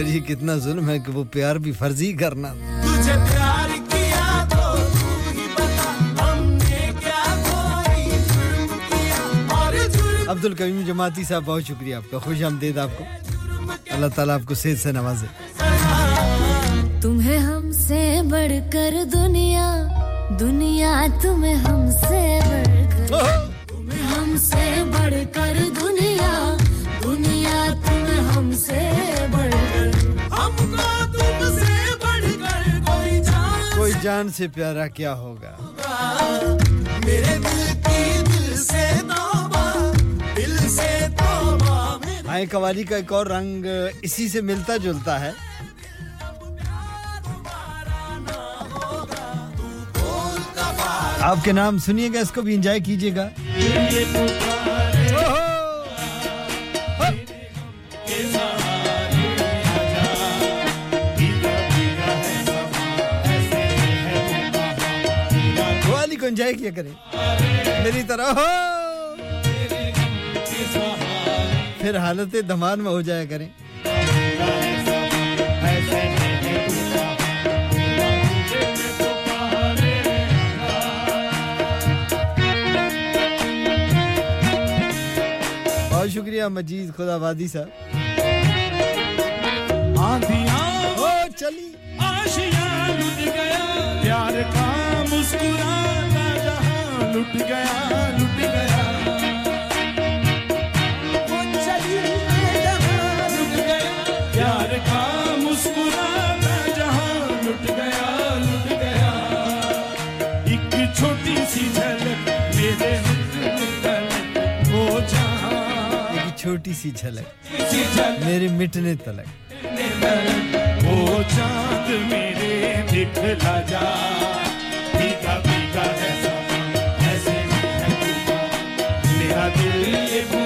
मगर ये कितना जुल्म है कि वो प्यार भी फर्जी करना। तुझे प्यार किया तो बता हमने क्या कोई जुर्म किया? और जुर्म अब्दुल करीम जमाती साहब बहुत शुक्रिया आपका खुश आमदेद आपको। अल्लाह ताला आपको सेहत से नवाजे। तुम्हें हमसे बढ़कर दुनिया दुनिया तुम्हें हमसे बढ़कर। तुम्हें हमसे बढ़कर जान से प्यारा क्या होगा? मेरे दिल की दिल से तौबा दिल से तौबा मेरे कवाली का एक और रंग इसी से मिलता जुलता है। आपके नाम सुनिएगा इसको भी एंजॉय कीजिएगा। एंजॉय किया करें। मेरी तरह, हो। फिर हालत धमान में हो जाया करें। बहुत शुक्रिया, मजीद खुदाबादी साहब आंधियाँ चली। आशिया गया, प्यार का मुस्कुराता जहाँ लुट गया लुट गया। वो चली लुट गया। प्यार का मुस्कुराता जहाँ लुट गया लुट गया। एक छोटी सी झलक मेरे जहाँ। छोटी सी झलक सी झलक मेरे मिटने तलक। वो चाँद मेरे दिखला जा। भीगा भीगा है दिल ये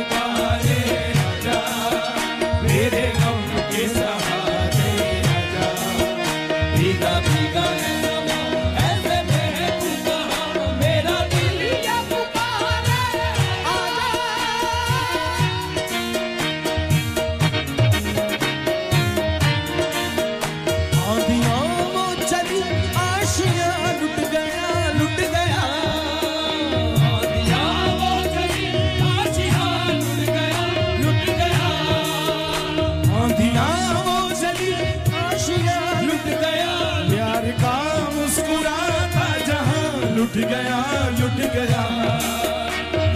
लुट गया लुट गया।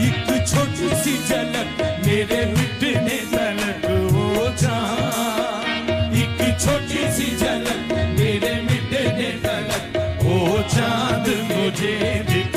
एक छोटी सी झलक मेरे मिटने तलक हो जा। एक छोटी सी झलक मेरे मिटने तलक हो चाँद मुझे दिखला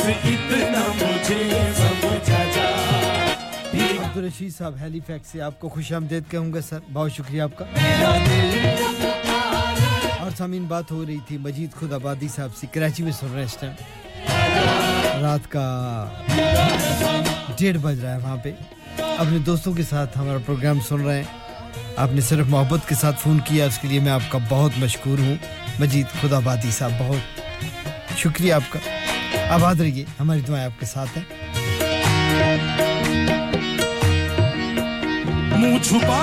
बस इतना मुझे समझा जा। अब्दुल रशीद साहब हेलीफैक्स से आपको खुश आमदेद कहूँगा सर। बहुत शुक्रिया आपका। और सामीन बात हो रही थी मजीद खुद आबादी साहब से कराची में सुन रहे हैं इस टाइम रात का डेढ़ बज रहा है वहाँ पे। अपने दोस्तों के साथ हमारा प्रोग्राम सुन रहे हैं। आपने सिर्फ़ मोहब्बत के साथ फ़ोन किया उसके लिए मैं आपका बहुत मशहूर हूँ। मजीद खुदाबादी साहब बहुत शुक्रिया आपका। आबाद रहिए हमारी दुआएँ आपके साथ हैं। मुँह छुपा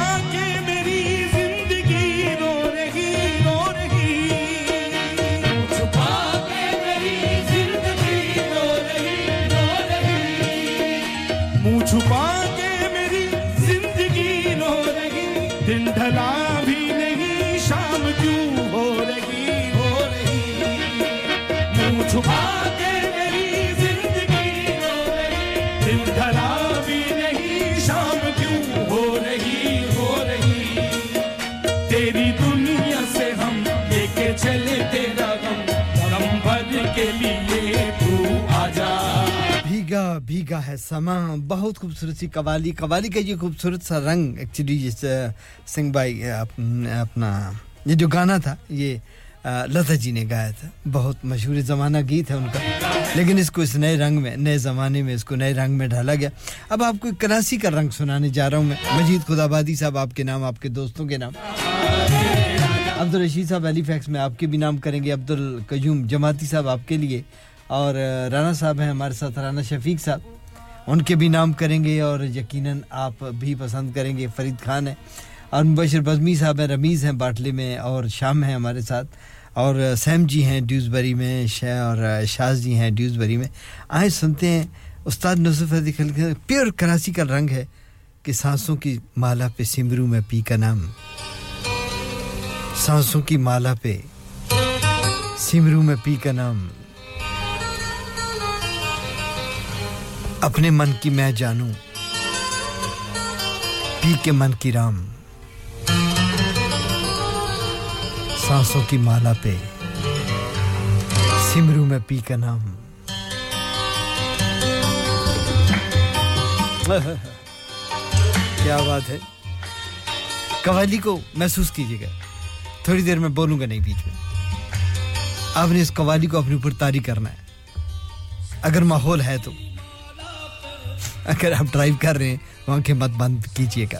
भीगा है समा। बहुत खूबसूरत सी कवाली। कवाली का ये खूबसूरत सा रंग एक्चुअली जिस सिंह भाई अप- अपना, ये जो गाना था, ये लता जी ने गाया था। बहुत मशहूर ज़माना गीत है उनका। लेकिन इसको इस नए रंग में, नए ज़माने में इसको नए रंग में ढाला गया। अब आपको एक करासी का रंग सुनाने जा रहा हूँ मैं। मजीद खुदाबादी साहब, आपके नाम, आपके दोस्तों के नाम। अब्दुल रशीद साहब एलिफैक्स में आपके भी नाम करेंगे। अब्दुल कयूम जमाती साहब आपके लिए। और राना साहब हैं हमारे साथ राना शफीक साहब। उनके भी नाम करेंगे और यकीनन आप भी पसंद करेंगे। फरीद खान है और मुबशर बज़मी साहब हैं, रमीज़ हैं बाटले में और शाम हैं हमारे साथ। और सैम जी हैं ड्यूसबरी में शाह और शाज जी हैं ड्यूसबरी में। आए सुनते हैं, उस्ताद नुसरत फतेह खल प्योर कराची का रंग है कि सांसों की माला पे सिमरू में पी का नाम। सांसों की माला पे सिमरू में पी का नाम। अपने मन की मैं जानूं, पी के मन की राम। सांसों की माला पे, सिमरू में पी का नाम। क्या बात है। कवाली को महसूस कीजिएगा। थोड़ी देर में बोलूँगा नहीं बीच में। आपने इस कवाली को अपने ऊपर तारी करना है। अगर माहौल है तो। अगर आप ड्राइव कर रहे हैं तो आँखें मत बंद कीजिएगा।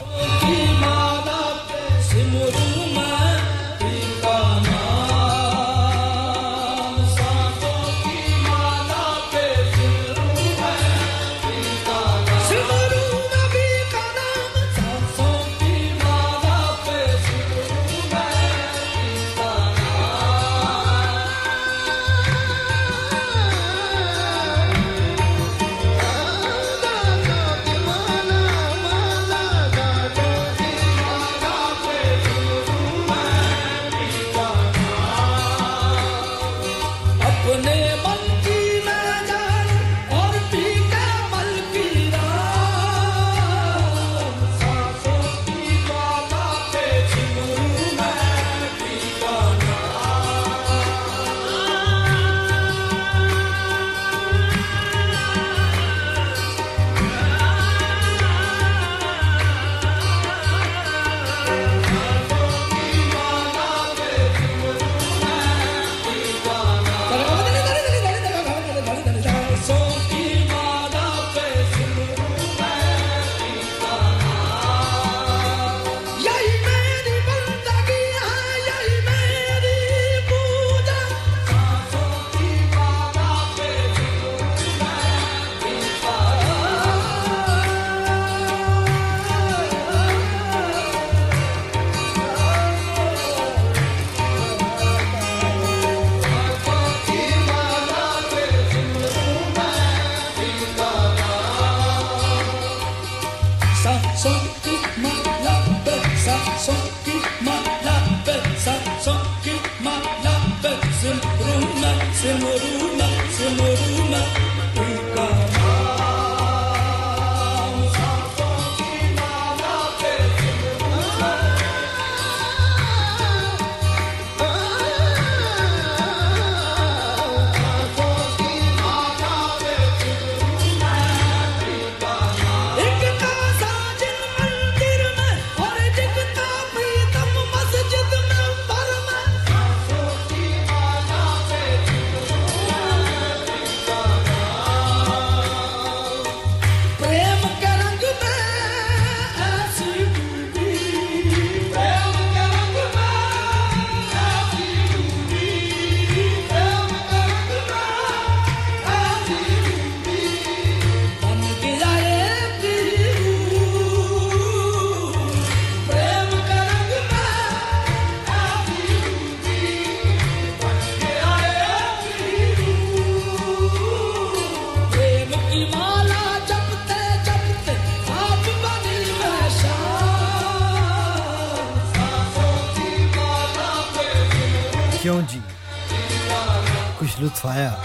आया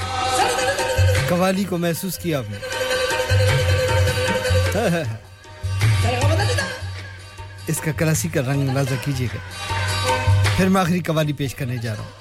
कवाली को महसूस किया आपने। इसका क्लासिकल रंग अंदाज़ा कीजिएगा। फिर मैं आखिरी कवाली पेश करने जा रहा हूँ।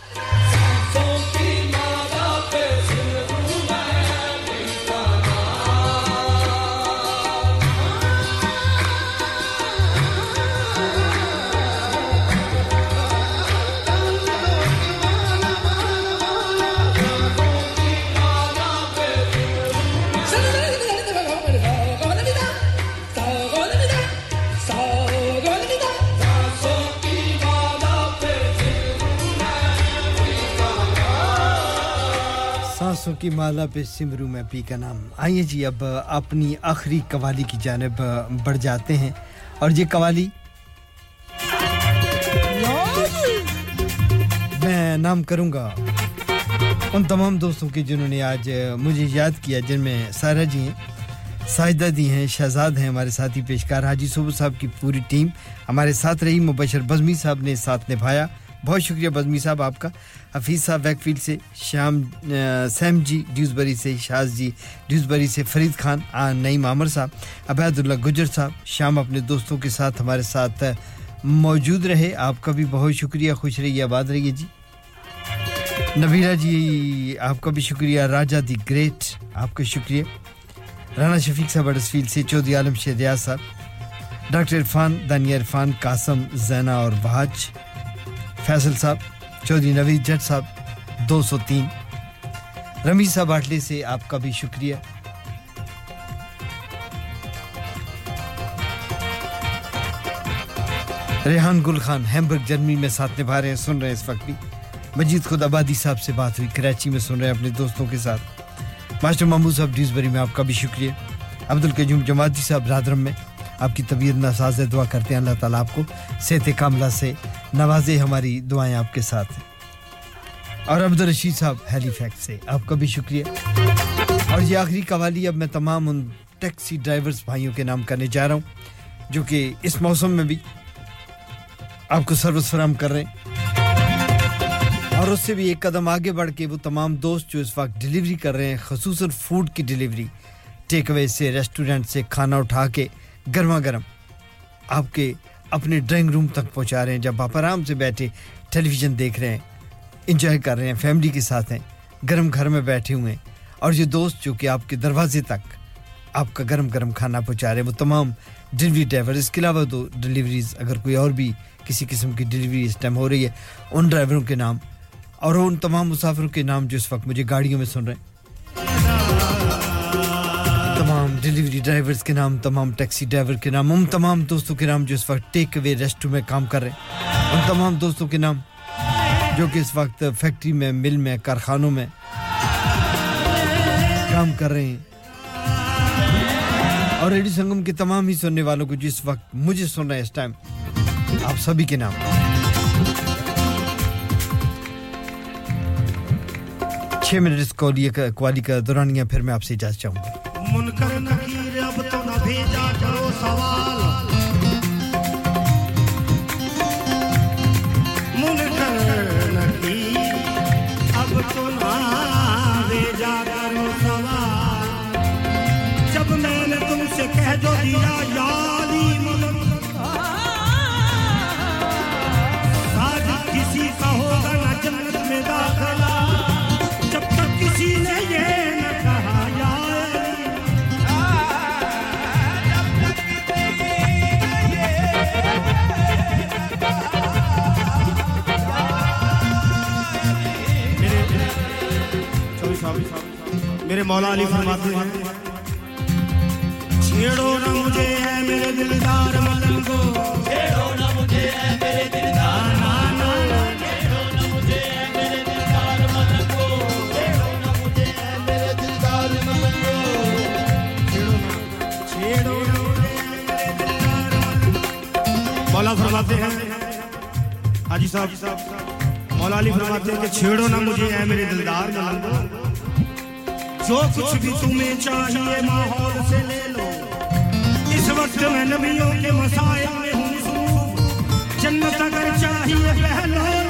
की माला पे सिमरू में पी का नाम। आइए जी, अब अपनी आखिरी कवाली की जानब बढ़ जाते हैं। और ये कवाली? मैं नाम करूँगा उन तमाम दोस्तों की जिन्होंने आज मुझे याद किया, जिनमें सारा जी हैं। साजिदा दी हैं, शहजाद हैं, हमारे साथी पेशकार हाजी सुबह साहब की पूरी टीम। हमारे साथ रही मुबशर बजमी साहब ने साथ निभाया। बहुत शुक्रिया बजमी साहब आपका। हफीज़ साहब वैकफील्ड से, श्याम सैम जी ड्यूसबरी से, शाज जी ड्यूसबरी से, फरीद खान नईम आमर साहब, अबैदुल्ला गुजर साहब शाम अपने दोस्तों के साथ हमारे साथ मौजूद रहे। आपका भी बहुत शुक्रिया। खुश रहिए, आबाद रहिए जी। नबीरा जी, आपका भी शुक्रिया। राजा दी ग्रेट, आपका शुक्रिया। राना शफीक साहब अडसफील से, चौधरी आलम शेर रियाज साहब। डॉक्टर इरफान, दानिया इरफान, कासम, जैना और वहाज फैसल साहब, चौधरी नवीद जट साहब 203 रमी साहब आटले से आपका भी शुक्रिया। रेहान गुल खान, हैमबर्ग जर्मनी में साथ निभा रहे हैं, सुन रहे हैं इस वक्त भी। मजीद खुद आबादी साहब से बात हुई, कराची में सुन रहे हैं अपने दोस्तों के साथ। मास्टर महमूद साहब, ड्यूसबरी में आपका भी शुक्रिया। अब्दुल कजूम जमाती साहब रादरम में। आपकी तबीयत नासाज दुआ करते हैं, अल्लाह ताला आपको सेहत कामला से नवाजे हमारी दुआएँ आपके साथ हैं। और अब्दुल रशीद साहब हेलीफैक्ट से, आपका भी शुक्रिया। और ये आखिरी कवाली, अब मैं तमाम उन टैक्सी ड्राइवर्स भाइयों के नाम करने जा रहा हूँ, जो कि इस मौसम में भी आपको सर्विस फराम कर रहे हैं। और उससे भी एक कदम आगे बढ़ के वो तमाम दोस्त जो इस वक्त डिलीवरी कर रहे हैं खसूस फ़ूड की डिलीवरी टेक अवे से, रेस्टोरेंट से खाना उठा के गर्मा गर्म आपके अपने ड्राइंग रूम तक पहुँचा रहे हैं, जब आप आराम से बैठे टेलीविज़न देख रहे हैं इंजॉय कर रहे हैं, फैमिली के साथ हैं, गर्म घर में बैठे हुए हैं। और ये दोस्त जो कि आपके दरवाजे तक आपका गर्म गर्म खाना पहुँचा रहे हैं, वो तमाम डिलीवरी ड्राइवर इसके अलावा तो डिलीवरीज अगर कोई और भी किसी किस्म की डिलीवरी इस टाइम हो रही है, उन ड्राइवरों के नाम और उन तमाम मुसाफिरों के नाम जो इस वक्त मुझे गाड़ियों में सुन रहे हैं। डिलीवरी ड्राइवर्स के नाम, तमाम टैक्सी ड्राइवर के नाम, उन तमाम दोस्तों के नाम जो इस वक्त टेक अवे रेस्ट में काम कर रहे हैं। उन तमाम दोस्तों के नाम जो कि इस वक्त फैक्ट्री में मिल में, कारखानों में काम कर रहे हैं। और रेडियो संगम के तमाम ही सुनने वालों को जिस वक्त मुझे सुन रहे हैं इस टाइम आप सभी के नाम। छह मिनट इस क्वाली का दौरानिया फिर मैं आपसे इजाज़त चाहूँगा। मुनकर नकीर अब तो न भेजा करो सवाल। मुनकर नकीर अब तो न भेजा करो सवाल। जब मैंने तुमसे कह जो दिया याली आज किसी का होगा न जन्नत में दाखला। मेरे मौला अली फरमाते हैं छेड़ो ना मुझे है मेरे दिलदार मलन को। छेड़ो ना मुझे है मेरे दिलदार ना ना ना छेड़ो ना मुझे है मेरे दिलदार मलन को। छेड़ो ना मुझे है मेरे दिलदार मलन को। छेड़ो छेड़ो ना मुझे है मेरे दिलदार मलन मौला फरमाते हैं हाजी साहब मौला अली फरमाते हैं कि छेड़ो ना मुझे है मेरे दिलदार मलन को। जो कुछ भी तुम्हें चाहिए, माहौल से ले लो इस वक्त मैं नबियों के मसाइल में हूँ। जन्नत अगर चाहिए पहलो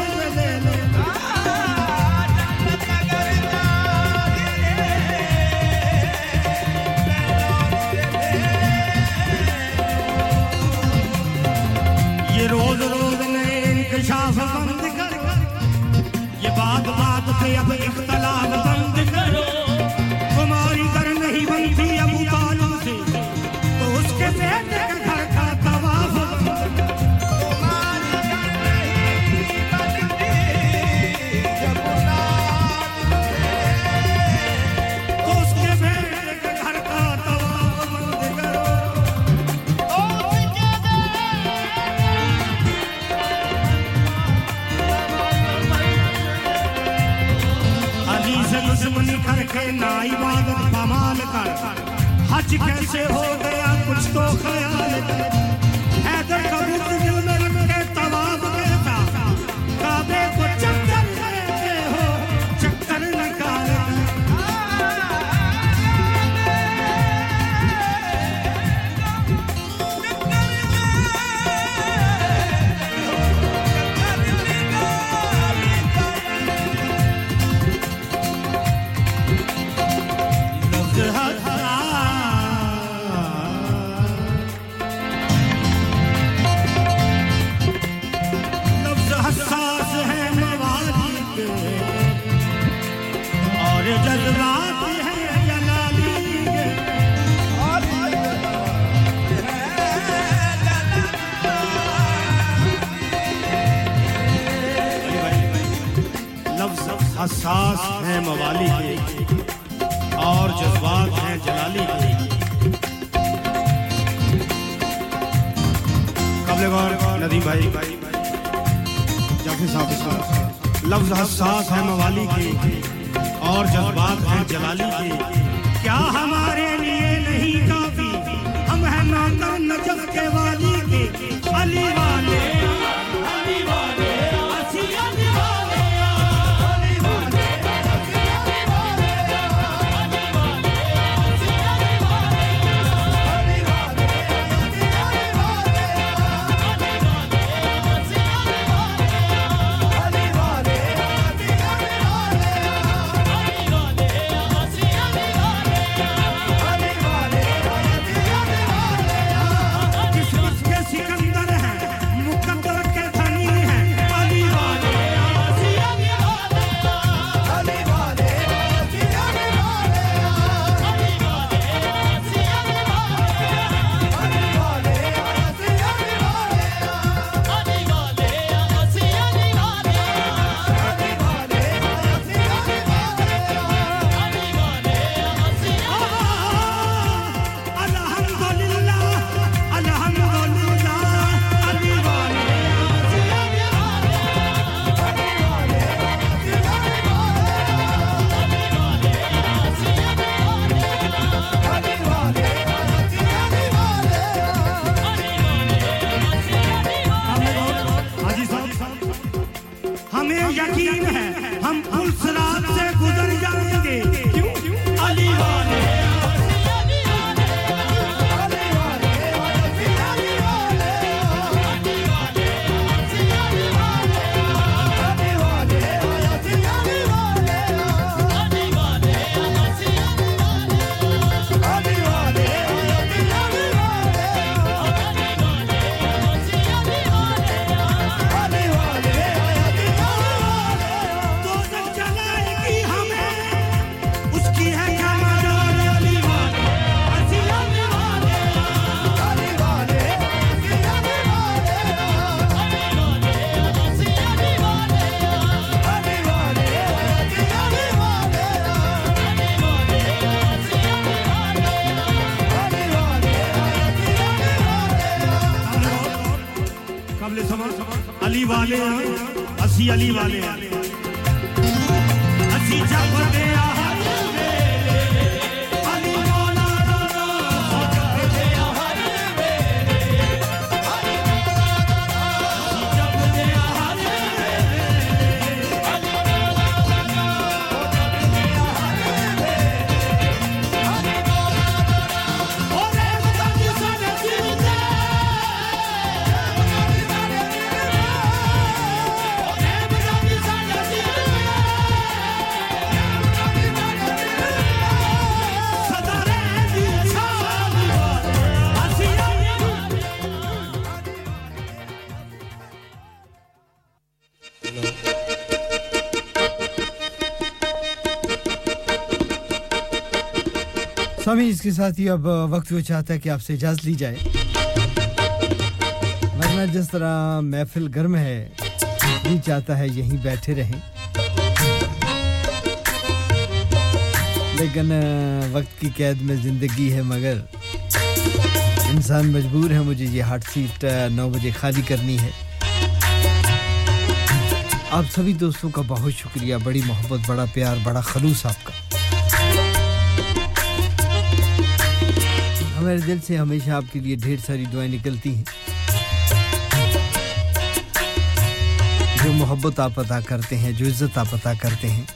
कबले गौर नदीम भाई जाफी साहब लफ्ज हसास है मवाली के और जज्बात हैं जलाली के। क्या हमारे लिए नहीं काफ़ी? हम है नाता नजफ के वाली के। अली वाले इसके साथ ही अब वक्त वो चाहता है कि आपसे इजाज़त ली जाए। वरना जिस तरह महफिल गर्म है जी चाहता है यहीं बैठे रहें। लेकिन वक्त की कैद में ज़िंदगी है मगर इंसान मजबूर है, मुझे ये हार्ट सीट नौ बजे खाली करनी है। आप सभी दोस्तों का बहुत शुक्रिया, बड़ी मोहब्बत, बड़ा प्यार, बड़ा खलूस आपका। मेरे दिल से हमेशा आपके लिए ढेर सारी दुआएँ निकलती हैं। जो मोहब्बत आप अदा करते हैं, जो इज़्ज़त आप अदा करते हैं,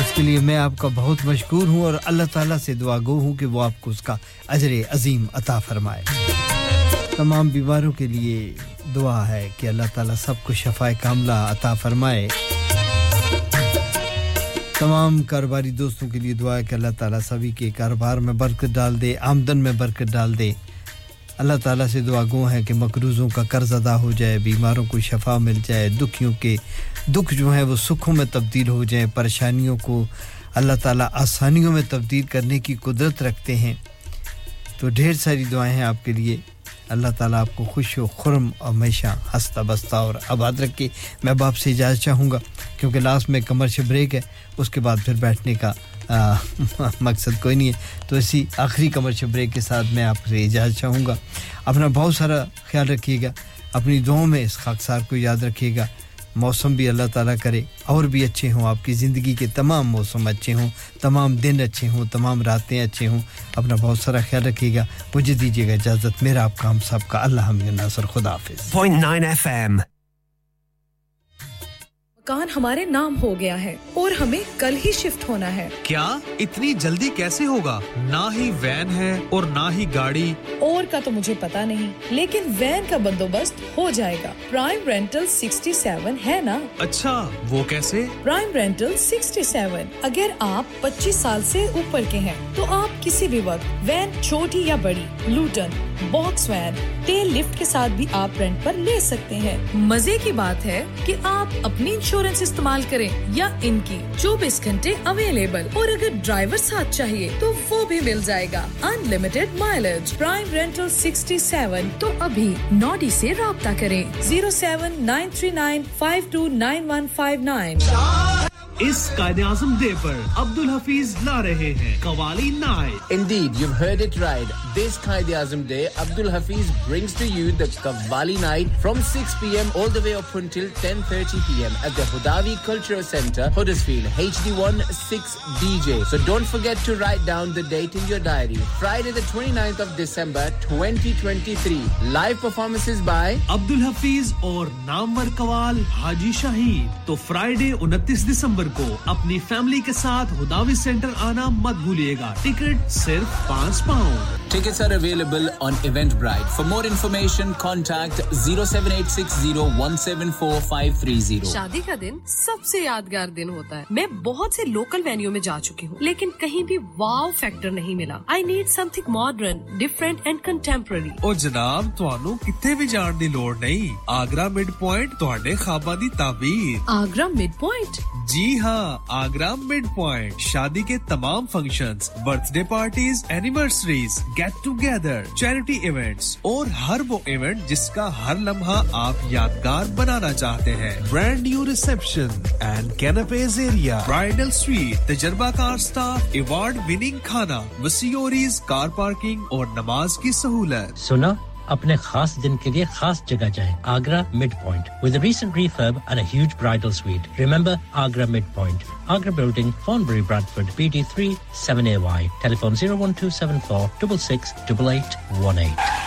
उसके लिए मैं आपका बहुत मशहूर हूँ और अल्लाह ताला से दुआ गो हूँ कि वो आपको उसका अजर अजीम अता फरमाए। तमाम बीमारों के लिए दुआ है कि अल्लाह ताला सबको शफाए कामला अता फरमाए। तमाम कारोबारी दोस्तों के लिए दुआ है कि अल्लाह ताला सभी के कारोबार में बरकत डाल दे, आमदन में बरकत डाल दे। अल्लाह ताला से दुआ गो है कि मकरूज़ों का कर्ज अदा हो जाए, बीमारों को शफा मिल जाए, दुखियों के दुख जो हैं वो सुखों में तब्दील हो जाए, परेशानियों को अल्लाह ताला आसानियों में तब्दील करने की कुदरत रखते हैं। तो ढेर सारी दुआएँ हैं आपके लिए। अल्लाह ताला आपको खुश खुरम हमेशा हंसता बसता और आबाद रखे। मैं बाप से इजाज़त चाहूँगा क्योंकि लास्ट में कमर्शियल ब्रेक है उसके बाद फिर बैठने का आ, मकसद कोई नहीं है। तो इसी आखिरी कमर्शियल ब्रेक के साथ मैं आपसे इजाज़त चाहूँगा। अपना बहुत सारा ख्याल रखिएगा अपनी दुआओं में इस खाकसार को याद रखिएगा। मौसम भी अल्लाह ताला करे, और भी अच्छे हों। आपकी ज़िंदगी के तमाम मौसम अच्छे हों, तमाम दिन अच्छे हों, तमाम रातें अच्छे हों। अपना बहुत सारा ख्याल रखिएगा, मुझे दीजिएगा इजाज़त। मेरा आपका हम सबका, अल्लाह हम नासर खुदा हाफिज़. मकान हमारे नाम हो गया है और हमें कल ही शिफ्ट होना है। क्या? इतनी जल्दी कैसे होगा? ना ही वैन है और ना ही गाड़ी। और का तो मुझे पता नहीं लेकिन वैन का बंदोबस्त हो जाएगा। प्राइम रेंटल 67 है ना? अच्छा वो कैसे? प्राइम रेंटल 67 अगर आप 25 साल से ऊपर के हैं तो आप किसी भी वक्त वैन छोटी या बड़ी Luton box van tail lift के साथ भी आप रेंट पर ले सकते हैं। मज़े की बात है कि आप अपनी इंश्योरेंस इस्तेमाल करें या इनकी 24 घंटे अवेलेबल और अगर ड्राइवर साथ चाहिए तो वो भी मिल जाएगा। अनलिमिटेड माइलेज प्राइम रेंटल 67 तो अभी नॉडी से रब्ता करें। Zero seven nine three nine five two nine one five nine इस कायदे आज़म डे पर अब्दुल हफीज ला रहे हैं qawwali night Indeed, you've heard it right. This Qaid Azam Day, Abdul Hafiz brings to you the Qawwali night from 6 p.m. all the way up until 10.30 p.m. at the Hudavi Cultural Center, Huddersfield, HD1 6DJ. So don't forget to write down the date in your diary. Friday the 29th of December 2023. Live performances by Abdul Hafeez और नामवर कवाल हाजी शाहीन तो Friday 29 दिसंबर को अपनी family के साथ हुदावी centre आना मत भूलिएगा। टिकट सिर्फ़ पाँच pound. Tickets are available on Eventbrite. For more information, contact 07860174530. शादी का दिन सबसे यादगार दिन होता है। मैं बहुत से लोकल वेन्यू में जा चुकी हूँ लेकिन कहीं भी वाव फैक्टर नहीं मिला। I need something modern different and contemporary और जनाब थानू कितने भी जान की लोड़ नहीं। आगरा मिड पॉइंट थोड़े खाबा की ताबीर। आगरा मिड पॉइंट जी हाँ आगरा मिड पॉइंट शादी के तमाम function birthday parties anniversaries get together charity events और हर वो इवेंट जिसका हर लम्हा आप यादगार बनाना चाहते हैं। Brand new reception and canopy area bridal suite तजर्बा कार स्टाफ अवार्ड विनिंग खाना वसीओरीज कार पार्किंग और नमाज़ की सहूलत। सुना अपने खास दिन के लिए खास जगह जाएं Agra mid point with a recent refurb and a huge bridal suite remember agra mid point agra building Thornbury bradford bd3 7ay telephone 01274 668818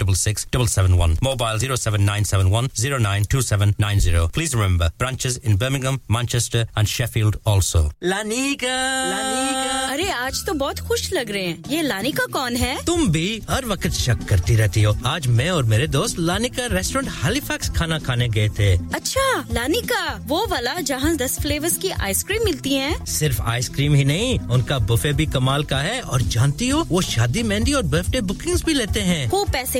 466 771, mobile 07971 092790. Please remember, branches in Birmingham, Manchester and Sheffield also. लानिका लानिका अरे आज तो बहुत खुश लग रहे हैं। ये लानिका कौन है? तुम भी हर वक्त शक करती रहती हो। आज मैं और मेरे दोस्त लानिका रेस्टोरेंट हैलिफैक्स खाना खाने गए थे। अच्छा लानिका वो वाला जहाँ दस फ्लेवर्स की आइसक्रीम मिलती है। सिर्फ़ आइसक्रीम ही नहीं उनका बुफे भी कमाल का है। और जानती हो वो शादी मेहंदी और बर्थडे बुकिंग्स भी लेते हैं। वो पैसे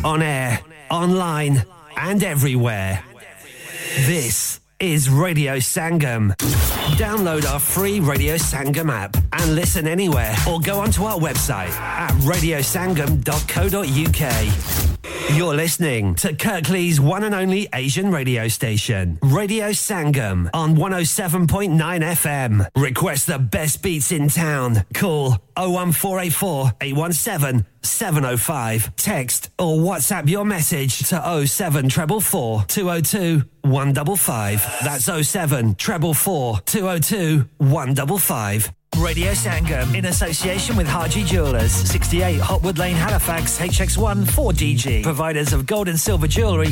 On air, online, and everywhere. This is Radio Sangam. Download our free Radio Sangam app and listen anywhere or go onto our website at radiosangam.co.uk. You're listening to Kirklees one and only Asian radio station, Radio Sangam on 107.9 FM. Request the best beats in town. Call 01484 817 705. Text or WhatsApp your message to 07444 202 155. That's 07 444 202 155. Radio Sangam in association with Harji Jewelers, 68 Hotwood Lane, Halifax, HX1 4DG. Providers of gold and silver jewellery